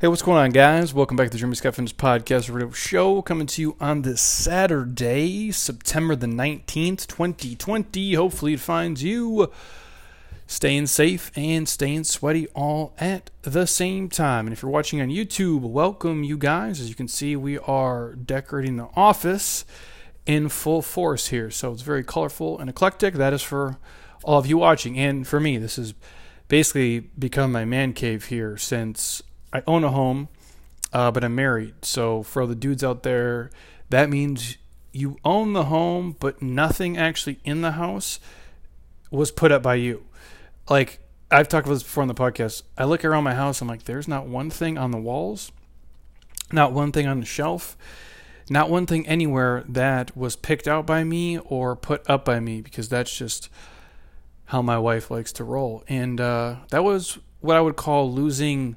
Hey, what's going on, guys? Welcome back to the Jeremy Scott Podcast Radio Show, coming to you on this Saturday, September the 19th, 2020. Hopefully, it finds you staying safe and staying sweaty all at the same time. And if you're watching on YouTube, welcome, you guys. As you can see, we are decorating the office in full force here. So it's very colorful and eclectic. That is for all of you watching. And for me, this has basically become my man cave here since I own a home, uh, but I'm married. So for all the dudes out there, that means you own the home, but nothing actually in the house was put up by you. Like I've talked about this before on the podcast. I look around my house, I'm like, there's not one thing on the walls, not one thing on the shelf, not one thing anywhere that was picked out by me or put up by me because that's just how my wife likes to roll. And uh, that was what I would call losing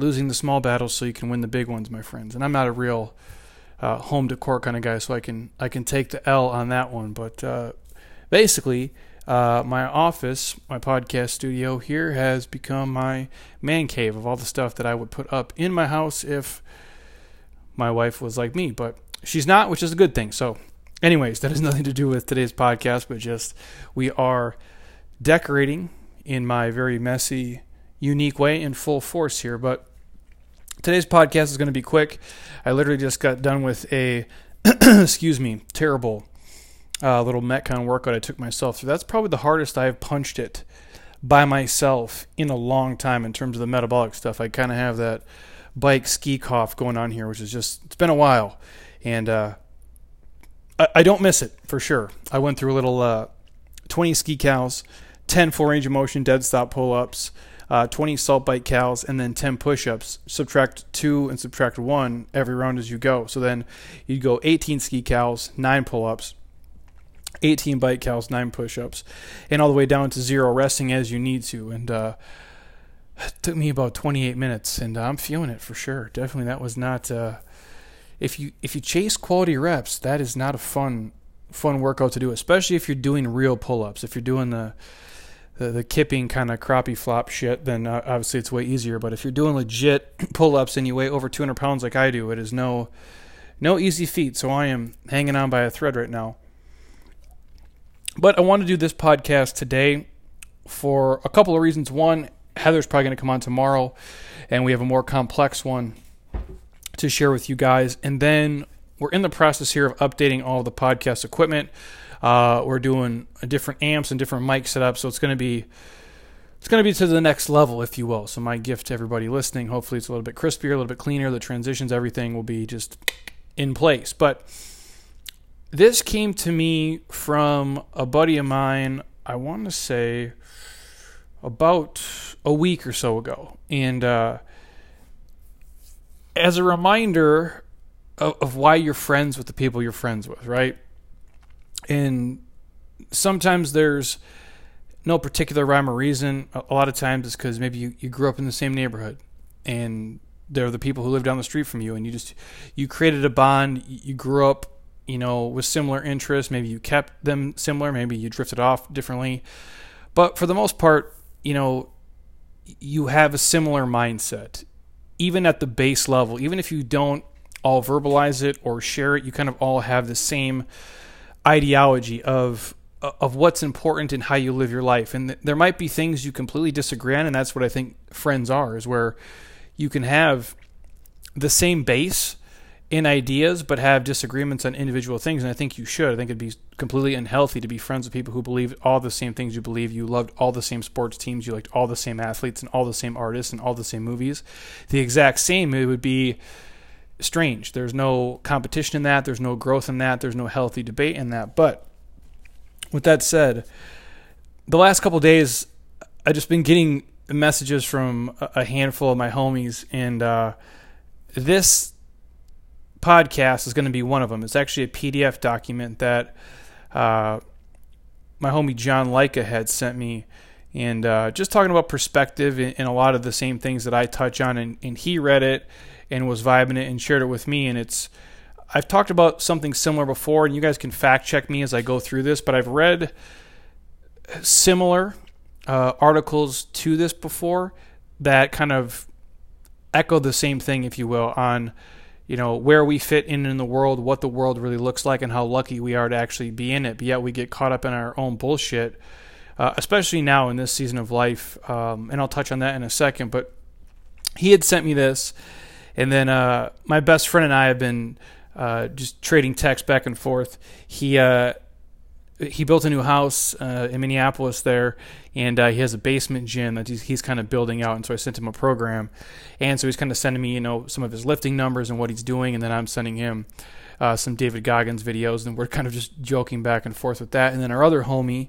losing the small battles so you can win the big ones, my friends. And I'm not a real uh, home decor kind of guy, so I can I can take the L on that one. But uh, basically, uh, my office, my podcast studio here, has become my man cave of all the stuff that I would put up in my house if my wife was like me. But she's not, which is a good thing. So, anyways, that has nothing to do with today's podcast, but just we are decorating in my very messy, unique way in full force here. But today's podcast is going to be quick. I literally just got done with a, excuse me, terrible uh, little Metcon workout I took myself through. That's probably the hardest I've punched it by myself in a long time in terms of the metabolic stuff. I kind of have that bike ski cough going on here, which is just, it's been a while. And uh, I, I, don't miss it for sure. I went through a little uh, 20 ski cals, 10 full range of motion dead stop pull ups. Uh, 20 Assault bike cals, and then 10 push ups. Subtract two and subtract one every round as you go. So then you'd go 18 ski cals, nine pull ups, 18 bike cals, nine push ups, and all the way down to zero resting as you need to. And uh, it took me about 28 minutes, and I'm feeling it for sure. Definitely, that was not. Uh, if you if you chase quality reps, that is not a fun fun workout to do, especially if you're doing real pull ups. If you're doing the the, the kipping kind of crappie flop shit, then uh, obviously it's way easier. But if you're doing legit pull ups and you weigh over 200 pounds like I do, it is no no easy feat. So I am hanging on by a thread right now. But I want to do this podcast today for a couple of reasons. One, Heather's probably going to come on tomorrow, and we have a more complex one to share with you guys. And then we're in the process here of updating all the podcast equipment. Uh, we're doing different amps and different mic setups, so it's going to be it's going to be to the next level, if you will. So my gift to everybody listening, hopefully it's a little bit crispier, a little bit cleaner. The transitions, everything will be just in place. But this came to me from a buddy of mine, I want to say about a week or so ago. And uh, as a reminder of, of why you're friends with the people you're friends with, right? And sometimes there's no particular rhyme or reason. A lot of times it's because maybe you, you grew up in the same neighborhood and they're the people who live down the street from you and you just you created a bond you grew up you know, with similar interests. Maybe you kept them similar, maybe you drifted off differently. But for the most part, you know, you have a similar mindset, even at the base level. Even if you don't all verbalize it or share it, you kind of all have the same ideology of of what's important and how you live your life. And there might be things you completely disagree on, and that's what I think friends are, is where you can have the same base in ideas but have disagreements on individual things and i think you should. I think it'd be completely unhealthy to be friends with people who believe all the same things you believe. You loved all the same sports teams you liked all the same athletes and all the same artists and all the same movies. The exact same it would be strange there's no competition in that there's no growth in that there's no healthy debate in that but with that said the last couple days i've just been getting messages from a handful of my homies and uh, this podcast is going to be one of them. It's actually a PDF document that uh, my homie John Leica had sent me, and uh, just talking about perspective and, and, a lot of the same things that I touch on. And, and, he read it and was vibing it and shared it with me. And it's I've talked about something similar before, and you guys can fact check me as I go through this. But I've read similar uh, articles to this before that kind of echo the same thing, if you will, on you know where we fit in in the world, what the world really looks like, and how lucky we are to actually be in it. But yet we get caught up in our own bullshit, uh, especially now in this season of life. Um, and I'll touch on that in a second. But he had sent me this, and then uh, my best friend and I have been uh, just trading texts back and forth. He uh, he built a new house uh, in Minneapolis there, and uh, he has a basement gym that he's, he's kind of building out. And so I sent him a program, and so he's kind of sending me, you know, some of his lifting numbers and what he's doing, and then I'm sending him uh, some David Goggins videos, and we're kind of just joking back and forth with that. And then our other homie,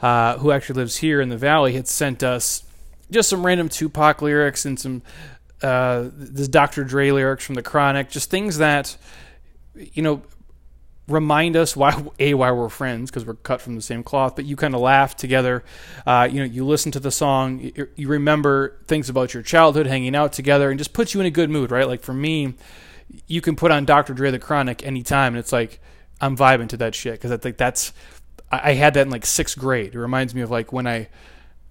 who actually lives here in the valley, had sent us just some random Tupac lyrics and some uh, this Dr. Dre lyrics from the Chronic, just things that you know remind us why a why we're friends because we're cut from the same cloth but you kind of laugh together uh, you know you listen to the song you, you, remember things about your childhood hanging out together and just puts you in a good mood right like for me you can put on dr dre the chronic anytime and it's like i'm vibing to that shit because i think that's I, I had that in like sixth grade it reminds me of like when i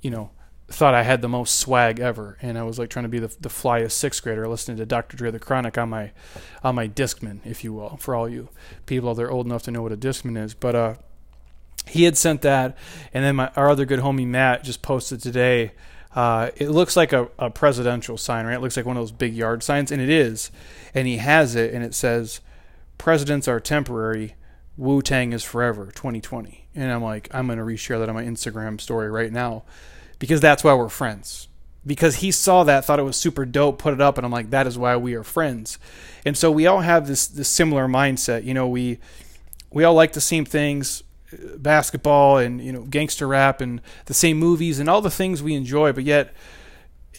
you know thought I had the most swag ever, and I was like trying to be the the flyest sixth grader, listening to Dr. Dre the Chronic on my on my Discman, if you will, for all you people that are old enough to know what a Discman is. But uh, he had sent that, and then my our other good homie Matt just posted today. Uh, it looks like a, a presidential sign, right? It looks like one of those big yard signs, and it is. And he has it, and it says, "Presidents are temporary." Wu Tang is forever 2020. And I'm like, I'm going to reshare that on my Instagram story right now because that's why we're friends. Because he saw that, thought it was super dope, put it up, and I'm like, that is why we are friends. And so we all have this this similar mindset. You know, we we all like the same things, basketball and you know gangster rap and the same movies and all the things we enjoy, but yet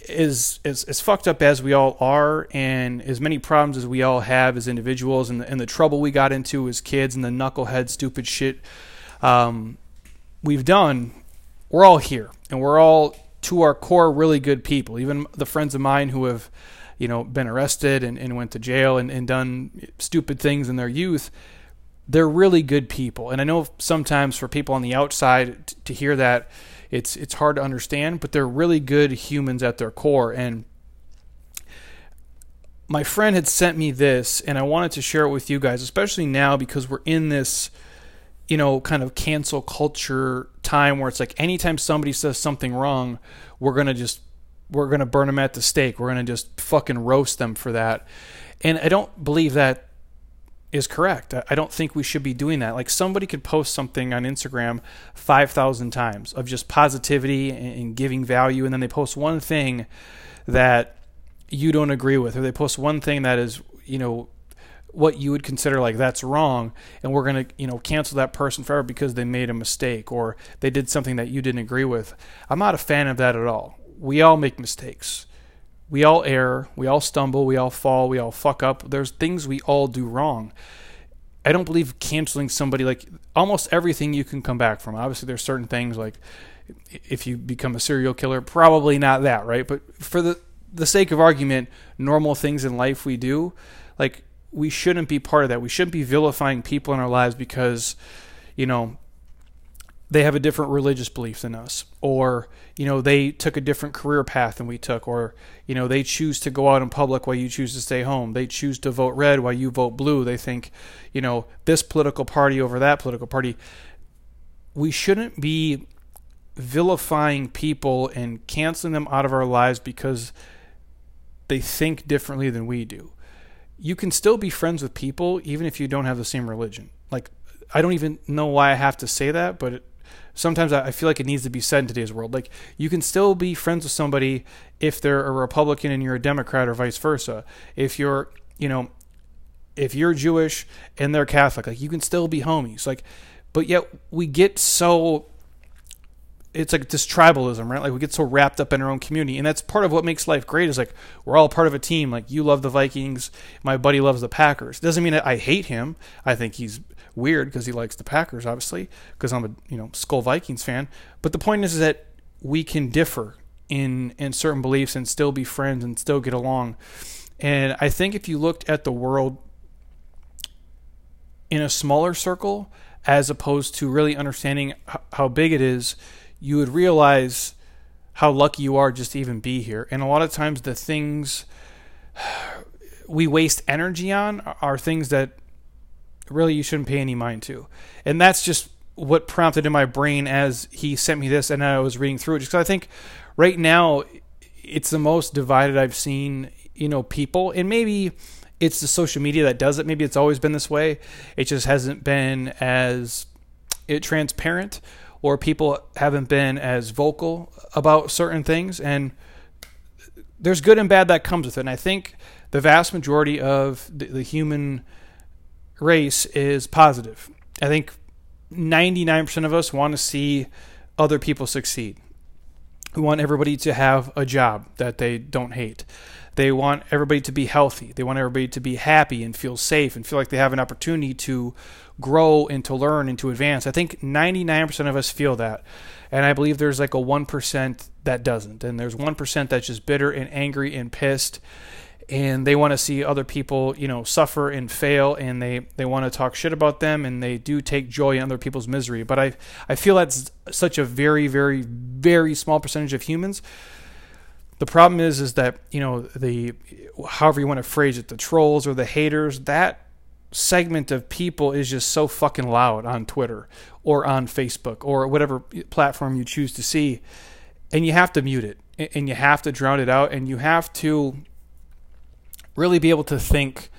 as, as as fucked up as we all are and as many problems as we all have as individuals and the, and the trouble we got into as kids and the knucklehead stupid shit um, we've done we're all here and we're all to our core really good people. Even the friends of mine who have, you know, been arrested and, and went to jail and, and done stupid things in their youth, they're really good people. And I know sometimes for people on the outside t- to hear that, it's it's hard to understand, but they're really good humans at their core. And my friend had sent me this, and I wanted to share it with you guys, especially now because we're in this you know, kind of cancel culture time where it's like anytime somebody says something wrong, we're going to just we're going to burn them at the stake. We're going to just fucking roast them for that. And I don't believe that is correct. I don't think we should be doing that. Like somebody could post something on Instagram 5,000 times of just positivity and giving value and then they post one thing that you don't agree with or they post one thing that is, you know, what you would consider like that's wrong and we're going to you know cancel that person forever because they made a mistake or they did something that you didn't agree with. I'm not a fan of that at all. We all make mistakes. We all err. We all stumble. We all fall. We all fuck up. There's things we all do wrong. I don't believe canceling somebody like almost everything you can come back from. Obviously there's certain things like if you become a serial killer probably not that right? But for the the sake of argument normal things in life we do like we shouldn't be part of that. We shouldn't be vilifying people in our lives because, you know, they have a different religious belief than us, or you know they took a different career path than we took, or you know they choose to go out in public while you choose to stay home. They choose to vote red while you vote blue. They think, you know, this political party over that political party. We shouldn't be vilifying people and canceling them out of our lives because they think differently than we do you can still be friends with people even if you don't have the same religion. Like, I don't even know why I have to say that, but it, sometimes I feel like it needs to be said in today's world. Like, you can still be friends with somebody if they're a Republican and you're a Democrat, or vice versa. If you're, you know, if you're Jewish and they're Catholic, like, you can still be homies. Like, but yet we get so it's like this tribalism, right? Like we get so wrapped up in our own community, and that's part of what makes life great. Is like we're all part of a team. Like you love the Vikings, my buddy loves the Packers. Doesn't mean I hate him. I think he's weird because he likes the Packers, obviously, because I'm a you know Skol Vikings fan. But the point is that we can differ in in certain beliefs and still be friends and still get along. And I think if you looked at the world in a smaller circle, as opposed to really understanding how big it is you would realize how lucky you are just to even be here. And a lot of times, the things we waste energy on are things that really you shouldn't pay any mind to. And that's just what prompted in my brain as he sent me this and I was reading through it. Just because I think right now it's the most divided I've seen, you know, people. And maybe it's the social media that does it. Maybe it's always been this way. It just hasn't been as it transparent or people haven't been as vocal about certain things and there's good and bad that comes with it. And I think the vast majority of the, the human race is positive. I think 99% of us want to see other people succeed. We want everybody to have a job that they don't hate. They want everybody to be healthy. They want everybody to be happy and feel safe and feel like they have an opportunity to grow and to learn and to advance. I think 99% of us feel that. And I believe there's like a 1% that doesn't. And there's 1% that's just bitter and angry and pissed and they want to see other people, you know, suffer and fail, and they they want to talk shit about them, and they do take joy in other people's misery. But I I feel that's such a very very very small percentage of humans. The problem is is that you know the however you want to phrase it, the trolls or the haters, that segment of people is just so fucking loud on Twitter or on Facebook or whatever platform you choose to see, and you have to mute it and you have to drown it out and you have to really be able to think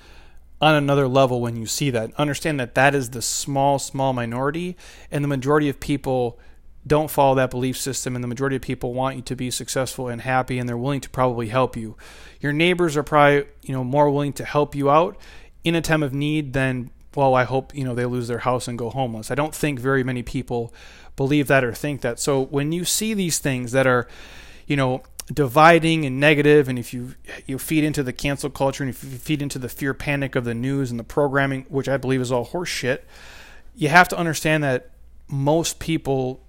on another level when you see that. Understand that that is the small, small minority, and the majority of people don't follow that belief system, and the majority of people want you to be successful and happy, and they're willing to probably help you. Your neighbors are probably you know more willing to help you out in a time of need than well, I hope you know they lose their house and go homeless. I don't think very many people believe that or think that. So when you see these things that are, you know, dividing and negative and if you you feed into the cancel culture and if you feed into the fear panic of the news and the programming which i believe is all horseshit you have to understand that most people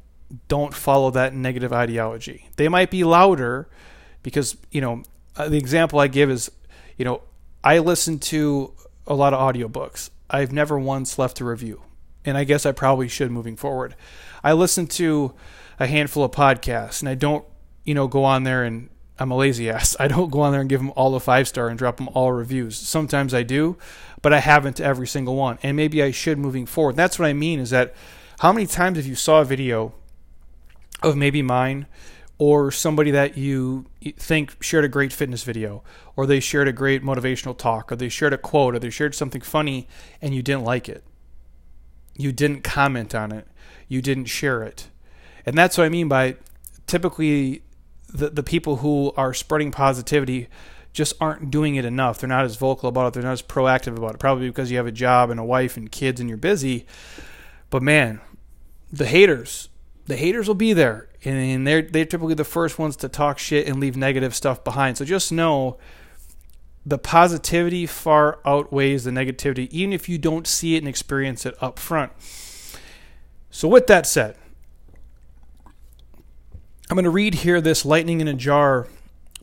don't follow that negative ideology they might be louder because you know uh, the example i give is you know i listen to a lot of audiobooks i've never once left a review and i guess i probably should moving forward i listen to a handful of podcasts and i don't you know, go on there and I'm a lazy ass. I don't go on there and give them all a five star and drop them all reviews. Sometimes I do, but I haven't every single one. And maybe I should moving forward. That's what I mean is that how many times have you saw a video of maybe mine or somebody that you think shared a great fitness video or they shared a great motivational talk or they shared a quote or they shared something funny and you didn't like it. You didn't comment on it. You didn't share it. And that's what I mean by typically the the people who are spreading positivity just aren't doing it enough. They're not as vocal about it. They're not as proactive about it. Probably because you have a job and a wife and kids and you're busy. But man, the haters, the haters will be there, and they're they're typically the first ones to talk shit and leave negative stuff behind. So just know the positivity far outweighs the negativity, even if you don't see it and experience it up front. So with that said, I'm going to read here this lightning in a jar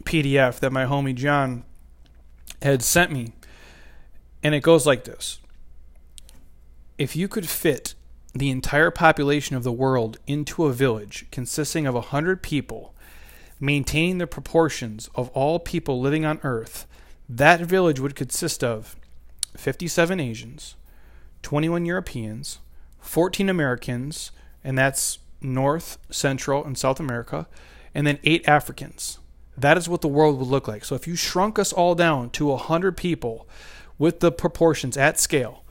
PDF that my homie John had sent me. And it goes like this If you could fit the entire population of the world into a village consisting of a 100 people, maintaining the proportions of all people living on Earth, that village would consist of 57 Asians, 21 Europeans, 14 Americans, and that's North, Central, and South America, and then eight Africans. That is what the world would look like. So if you shrunk us all down to 100 people with the proportions at scale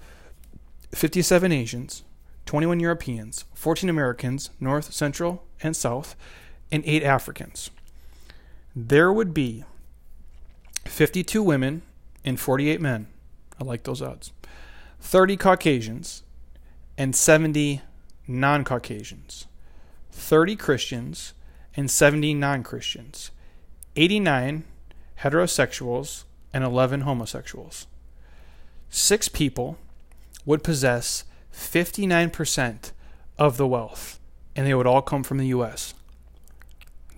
57 Asians, 21 Europeans, 14 Americans, North, Central, and South, and 8 Africans. There would be 52 women and 48 men. I like those odds. 30 Caucasians and 70 non Caucasians. 30 Christians, and 70 non Christians, 89 heterosexuals, and 11 homosexuals. Six people would possess 59% of the wealth, and they would all come from the U.S.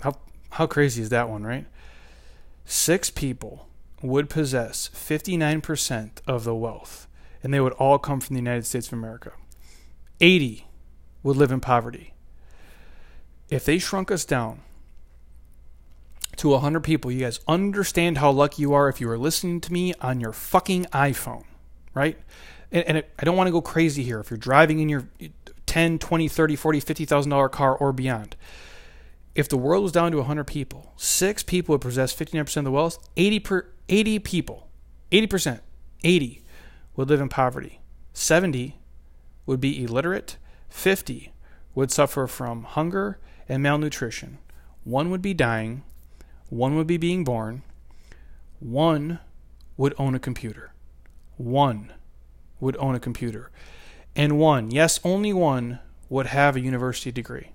How, how crazy is that one, right? Six people would possess 59% of the wealth, and they would all come from the United States of America. 80 would live in poverty if they shrunk us down to 100 people, you guys understand how lucky you are if you are listening to me on your fucking iPhone, right? And, and it, I don't want to go crazy here. If you're driving in your 10, 20, 30, 40, 50,000 dollar car or beyond, if the world was down to 100 people, six people would possess 59% of the wealth, 80 per 80 people, 80%, 80 would live in poverty. 70 would be illiterate, 50 would suffer from hunger and malnutrition. One would be dying, one would be being born, one would own a computer. One would own a computer. And one, yes, only one, would have a university degree.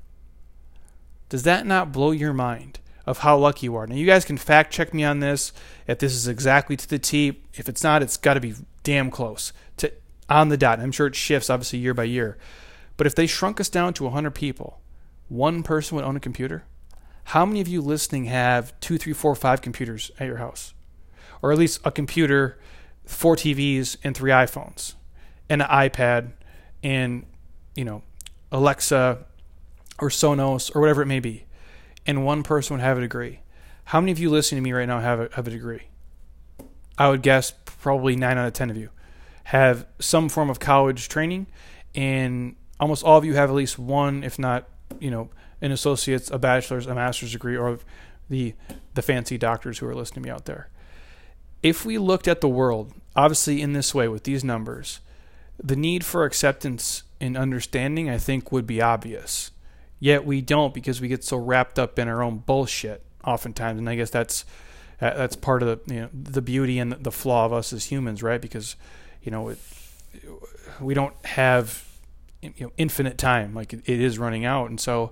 Does that not blow your mind of how lucky you are? Now, you guys can fact check me on this if this is exactly to the T. If it's not, it's got to be damn close to on the dot. I'm sure it shifts obviously year by year. But if they shrunk us down to 100 people, one person would own a computer. How many of you listening have two, three, four, five computers at your house? Or at least a computer, four TVs, and three iPhones, and an iPad, and, you know, Alexa or Sonos or whatever it may be. And one person would have a degree. How many of you listening to me right now have a, have a degree? I would guess probably nine out of 10 of you have some form of college training and almost all of you have at least one, if not, you know, an associate's, a bachelor's, a master's degree, or the the fancy doctors who are listening to me out there. If we looked at the world, obviously in this way with these numbers, the need for acceptance and understanding, I think, would be obvious. Yet we don't because we get so wrapped up in our own bullshit oftentimes, and I guess that's that's part of the you know the beauty and the flaw of us as humans, right? Because you know it, we don't have you know infinite time like it is running out and so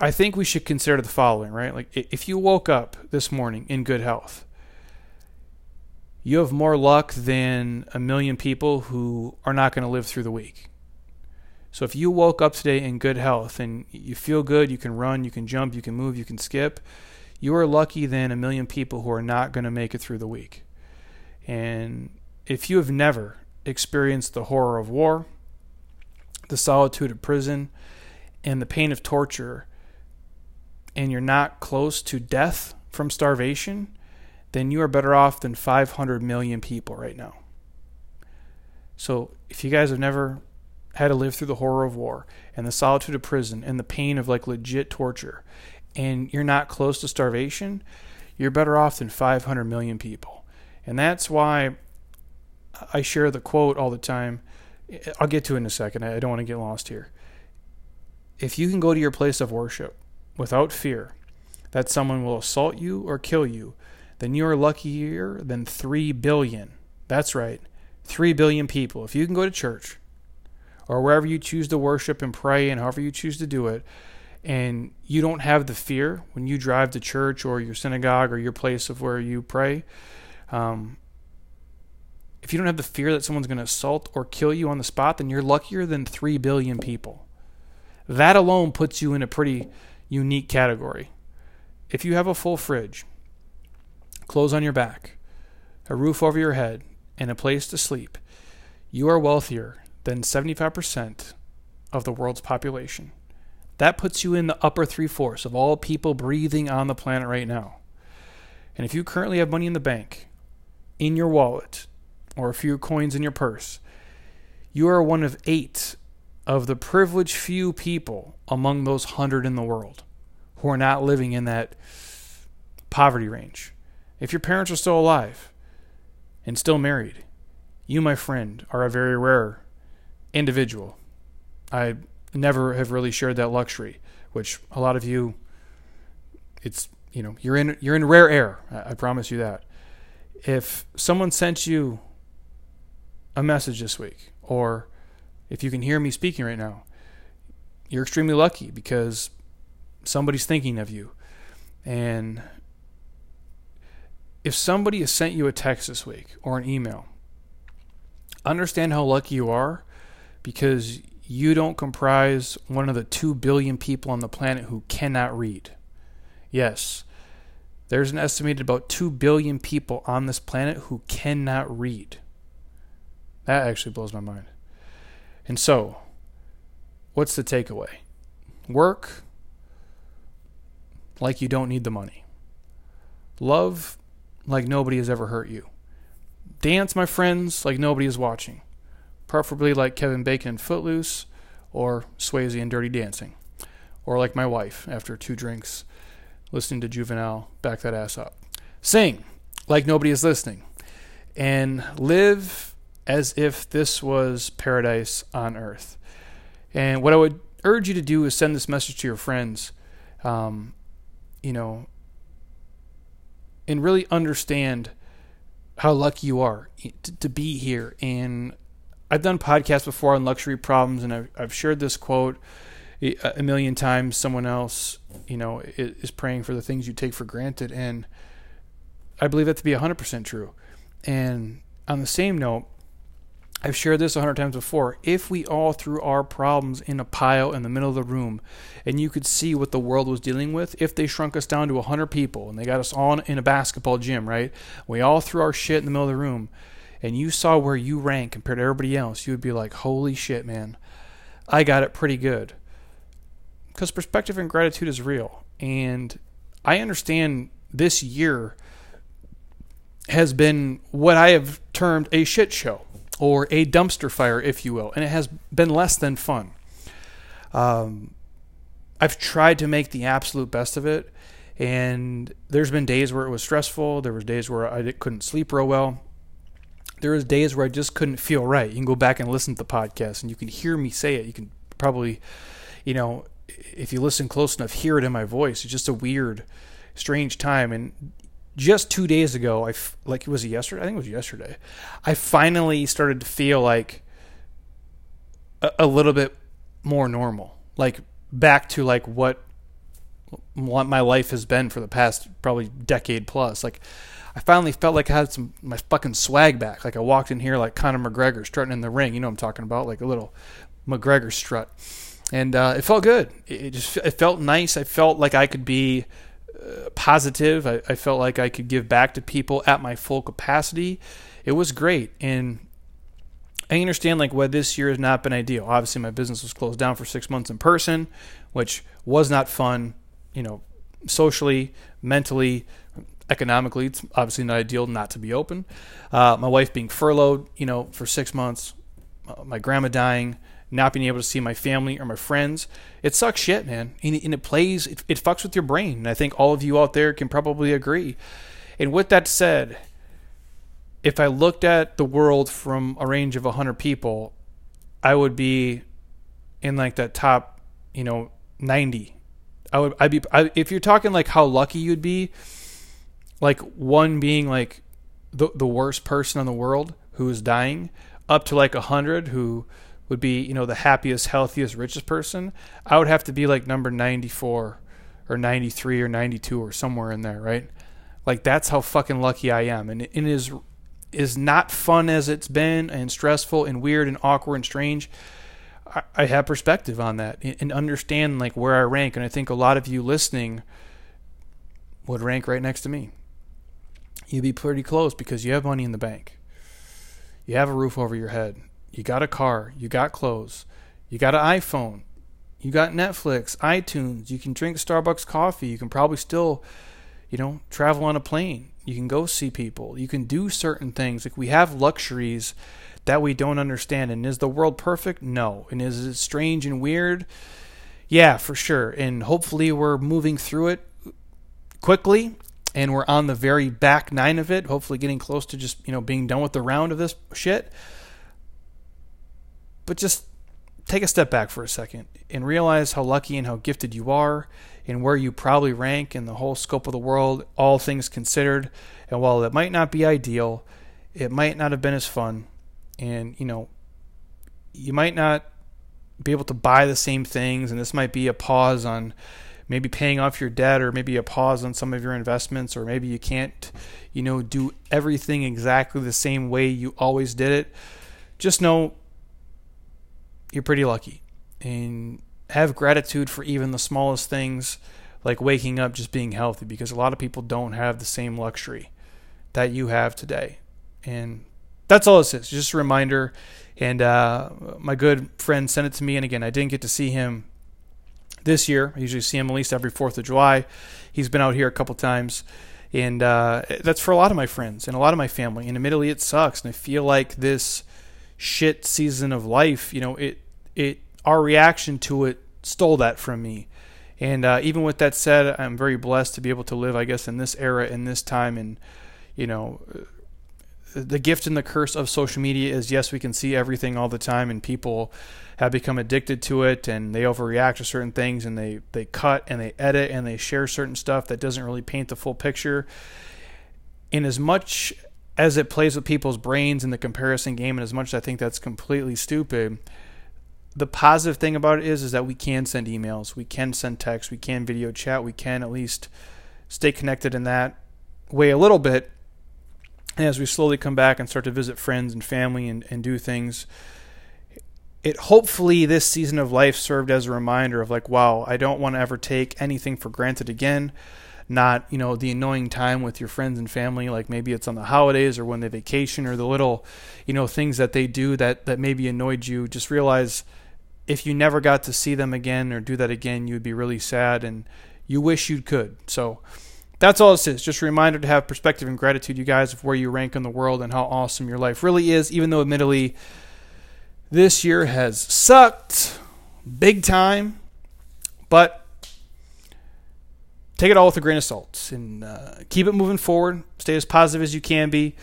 i think we should consider the following right like if you woke up this morning in good health you have more luck than a million people who are not going to live through the week. So if you woke up today in good health and you feel good you can run you can jump you can move you can skip you are lucky than a million people who are not going to make it through the week. And if you have never experienced the horror of war, the solitude of prison, and the pain of torture, and you're not close to death from starvation, then you are better off than 500 million people right now. So, if you guys have never had to live through the horror of war and the solitude of prison and the pain of like legit torture, and you're not close to starvation, you're better off than 500 million people. And that's why I share the quote all the time. I'll get to it in a second. I don't want to get lost here. If you can go to your place of worship without fear that someone will assault you or kill you, then you are luckier than 3 billion. That's right, 3 billion people. If you can go to church or wherever you choose to worship and pray and however you choose to do it, and you don't have the fear when you drive to church or your synagogue or your place of where you pray, um, if you don't have the fear that someone's going to assault or kill you on the spot, then you're luckier than 3 billion people. That alone puts you in a pretty unique category. If you have a full fridge, clothes on your back, a roof over your head, and a place to sleep, you are wealthier than 75% of the world's population. That puts you in the upper three fourths of all people breathing on the planet right now. And if you currently have money in the bank, in your wallet, or a few coins in your purse, you are one of eight of the privileged few people among those hundred in the world who are not living in that poverty range. If your parents are still alive and still married, you, my friend, are a very rare individual. I never have really shared that luxury, which a lot of you, it's you know you're in you're in rare air. I, I promise you that. If someone sent you a message this week, or if you can hear me speaking right now, you're extremely lucky because somebody's thinking of you. And if somebody has sent you a text this week or an email, understand how lucky you are because you don't comprise one of the 2 billion people on the planet who cannot read. Yes, there's an estimated about 2 billion people on this planet who cannot read. That actually blows my mind. And so, what's the takeaway? Work, like you don't need the money. Love like nobody has ever hurt you. Dance, my friends, like nobody is watching. Preferably like Kevin Bacon in Footloose or Swayze in Dirty Dancing. Or like my wife after two drinks listening to Juvenile back that ass up. Sing like nobody is listening. And live as if this was paradise on earth. And what I would urge you to do is send this message to your friends. Um, you know, and really understand how lucky you are to, to, be here. And I've done podcasts before on luxury problems, and I've, I've shared this quote a million times. Someone else, you know, is praying for the things you take for granted, and I believe that to be 100% true. And on the same note, I've shared this a hundred times before. If we all threw our problems in a pile in the middle of the room and you could see what the world was dealing with, if they shrunk us down to a hundred people and they got us all in a basketball gym, right? We all threw our shit in the middle of the room and you saw where you rank compared to everybody else, you would be like, holy shit, man, I got it pretty good. Because perspective and gratitude is real. And I understand this year has been what I have termed a shit show or a dumpster fire, if you will, and it has been less than fun. Um, I've tried to make the absolute best of it, and there's been days where it was stressful. There was days where I couldn't sleep real well. There was days where I just couldn't feel right. You can go back and listen to the podcast, and you can hear me say it. You can probably, you know, if you listen close enough, hear it in my voice. It's just a weird, strange time, and just two days ago, I f- like it was yesterday. I think it was yesterday. I finally started to feel like a, a little bit more normal, like back to like what what my life has been for the past probably decade plus. Like I finally felt like I had some my fucking swag back. Like I walked in here like Conor McGregor strutting in the ring. You know what I'm talking about, like a little McGregor strut, and uh, it felt good. It, it just it felt nice. I felt like I could be positive. I, I, felt like I could give back to people at my full capacity. It was great. And I understand like why this year has not been ideal. Obviously, my business was closed down for six months in person, which was not fun, you know, socially, mentally, economically. It's obviously not ideal not to be open. Uh, my wife being furloughed, you know, for six months, uh, my grandma dying, not being able to see my family or my friends. It sucks shit, man. And, and it plays, it, it fucks with your brain. And I think all of you out there can probably agree. And with that said, if I looked at the world from a range of 100 people, I would be in like that top, you know, 90. I would, I'd be, I, if you're talking like how lucky you'd be, like one being like the, the worst person in the world who is dying, up to like a 100 who, would be, you know, the happiest, healthiest, richest person, I would have to be like number 94 or 93 or 92 or somewhere in there, right? Like that's how fucking lucky I am. And it is is not fun as it's been and stressful and weird and awkward and strange. I, I have perspective on that and understand like where I rank. And I think a lot of you listening would rank right next to me. You'd be pretty close because you have money in the bank. You have a roof over your head you got a car, you got clothes, you got an iPhone, you got Netflix, iTunes, you can drink Starbucks coffee, you can probably still, you know, travel on a plane. You can go see people. You can do certain things. Like we have luxuries that we don't understand. And is the world perfect? No. And is it strange and weird? Yeah, for sure. And hopefully we're moving through it quickly and we're on the very back nine of it, hopefully getting close to just, you know, being done with the round of this shit. But just take a step back for a second and realize how lucky and how gifted you are and where you probably rank in the whole scope of the world, all things considered. And while it might not be ideal, it might not have been as fun. And, you know, you might not be able to buy the same things. And this might be a pause on maybe paying off your debt or maybe a pause on some of your investments or maybe you can't, you know, do everything exactly the same way you always did it. Just know you're pretty lucky. And have gratitude for even the smallest things like waking up just being healthy because a lot of people don't have the same luxury that you have today. And that's all this is. Just a reminder. And uh, my good friend sent it to me. And again, I didn't get to see him this year. I usually see him at least every 4th of July. He's been out here a couple times. And uh, that's for a lot of my friends and a lot of my family. And admittedly, it sucks. And I feel like this shit season of life, you know, it, it, our reaction to it stole that from me. And uh, even with that said, I'm very blessed to be able to live, I guess, in this era, in this time. And, you know, the gift and the curse of social media is yes, we can see everything all the time, and people have become addicted to it and they overreact to certain things and they, they cut and they edit and they share certain stuff that doesn't really paint the full picture. In as much as it plays with people's brains in the comparison game, and as much as I think that's completely stupid, the positive thing about it is is that we can send emails, we can send text, we can video chat, we can at least stay connected in that way a little bit. And as we slowly come back and start to visit friends and family and, and do things, it hopefully this season of life served as a reminder of like, wow, I don't want to ever take anything for granted again. Not, you know, the annoying time with your friends and family, like maybe it's on the holidays or when they vacation or the little, you know, things that they do that, that maybe annoyed you. Just realize if you never got to see them again or do that again, you'd be really sad and you wish you could. So that's all this is. Just a reminder to have perspective and gratitude, you guys, of where you rank in the world and how awesome your life really is, even though admittedly this year has sucked big time. But take it all with a grain of salt and uh, keep it moving forward. Stay as positive as you can be.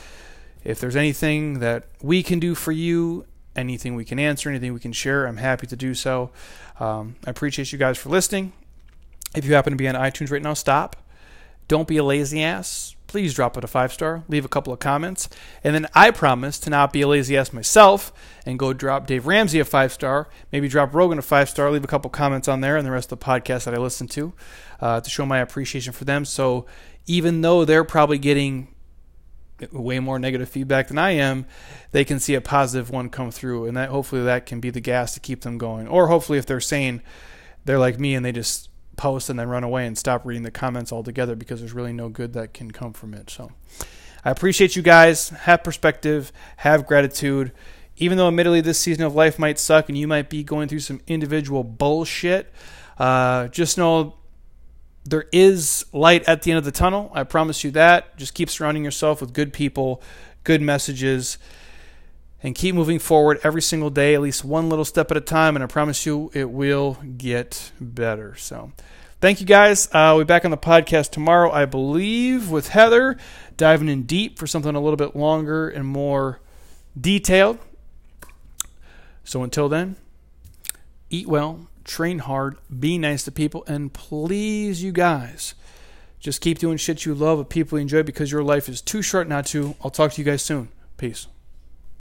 If there's anything that we can do for you anything we can answer, anything we can share, I'm happy to do so. Um, I appreciate you guys for listening. If you happen to be on iTunes right now, stop. Don't be a lazy ass. Please drop it a five star, leave a couple of comments, and then I promise to not be a lazy ass myself and go drop Dave Ramsey a five star, maybe drop Rogan a five star, leave a couple comments on there and the rest of the podcast that I listen to uh, to show my appreciation for them. So even though they're probably getting way more negative feedback than I am, they can see a positive one come through, and that hopefully that can be the gas to keep them going. Or hopefully, if they're saying they're like me and they just post and then run away and stop reading the comments altogether because there's really no good that can come from it. So I appreciate you guys. Have perspective, have gratitude. Even though, admittedly, this season of life might suck and you might be going through some individual bullshit, uh, just know there is light at the end of the tunnel. I promise you that. Just keep surrounding yourself with good people, good messages, and keep moving forward every single day, at least one little step at a time. And I promise you, it will get better. So, thank you guys. Uh, we'll be back on the podcast tomorrow, I believe, with Heather, diving in deep for something a little bit longer and more detailed. So, until then, eat well train hard, be nice to people, and please, you guys, just keep doing shit you love with people you enjoy because your life is too short not to. I'll talk to you guys soon. Peace.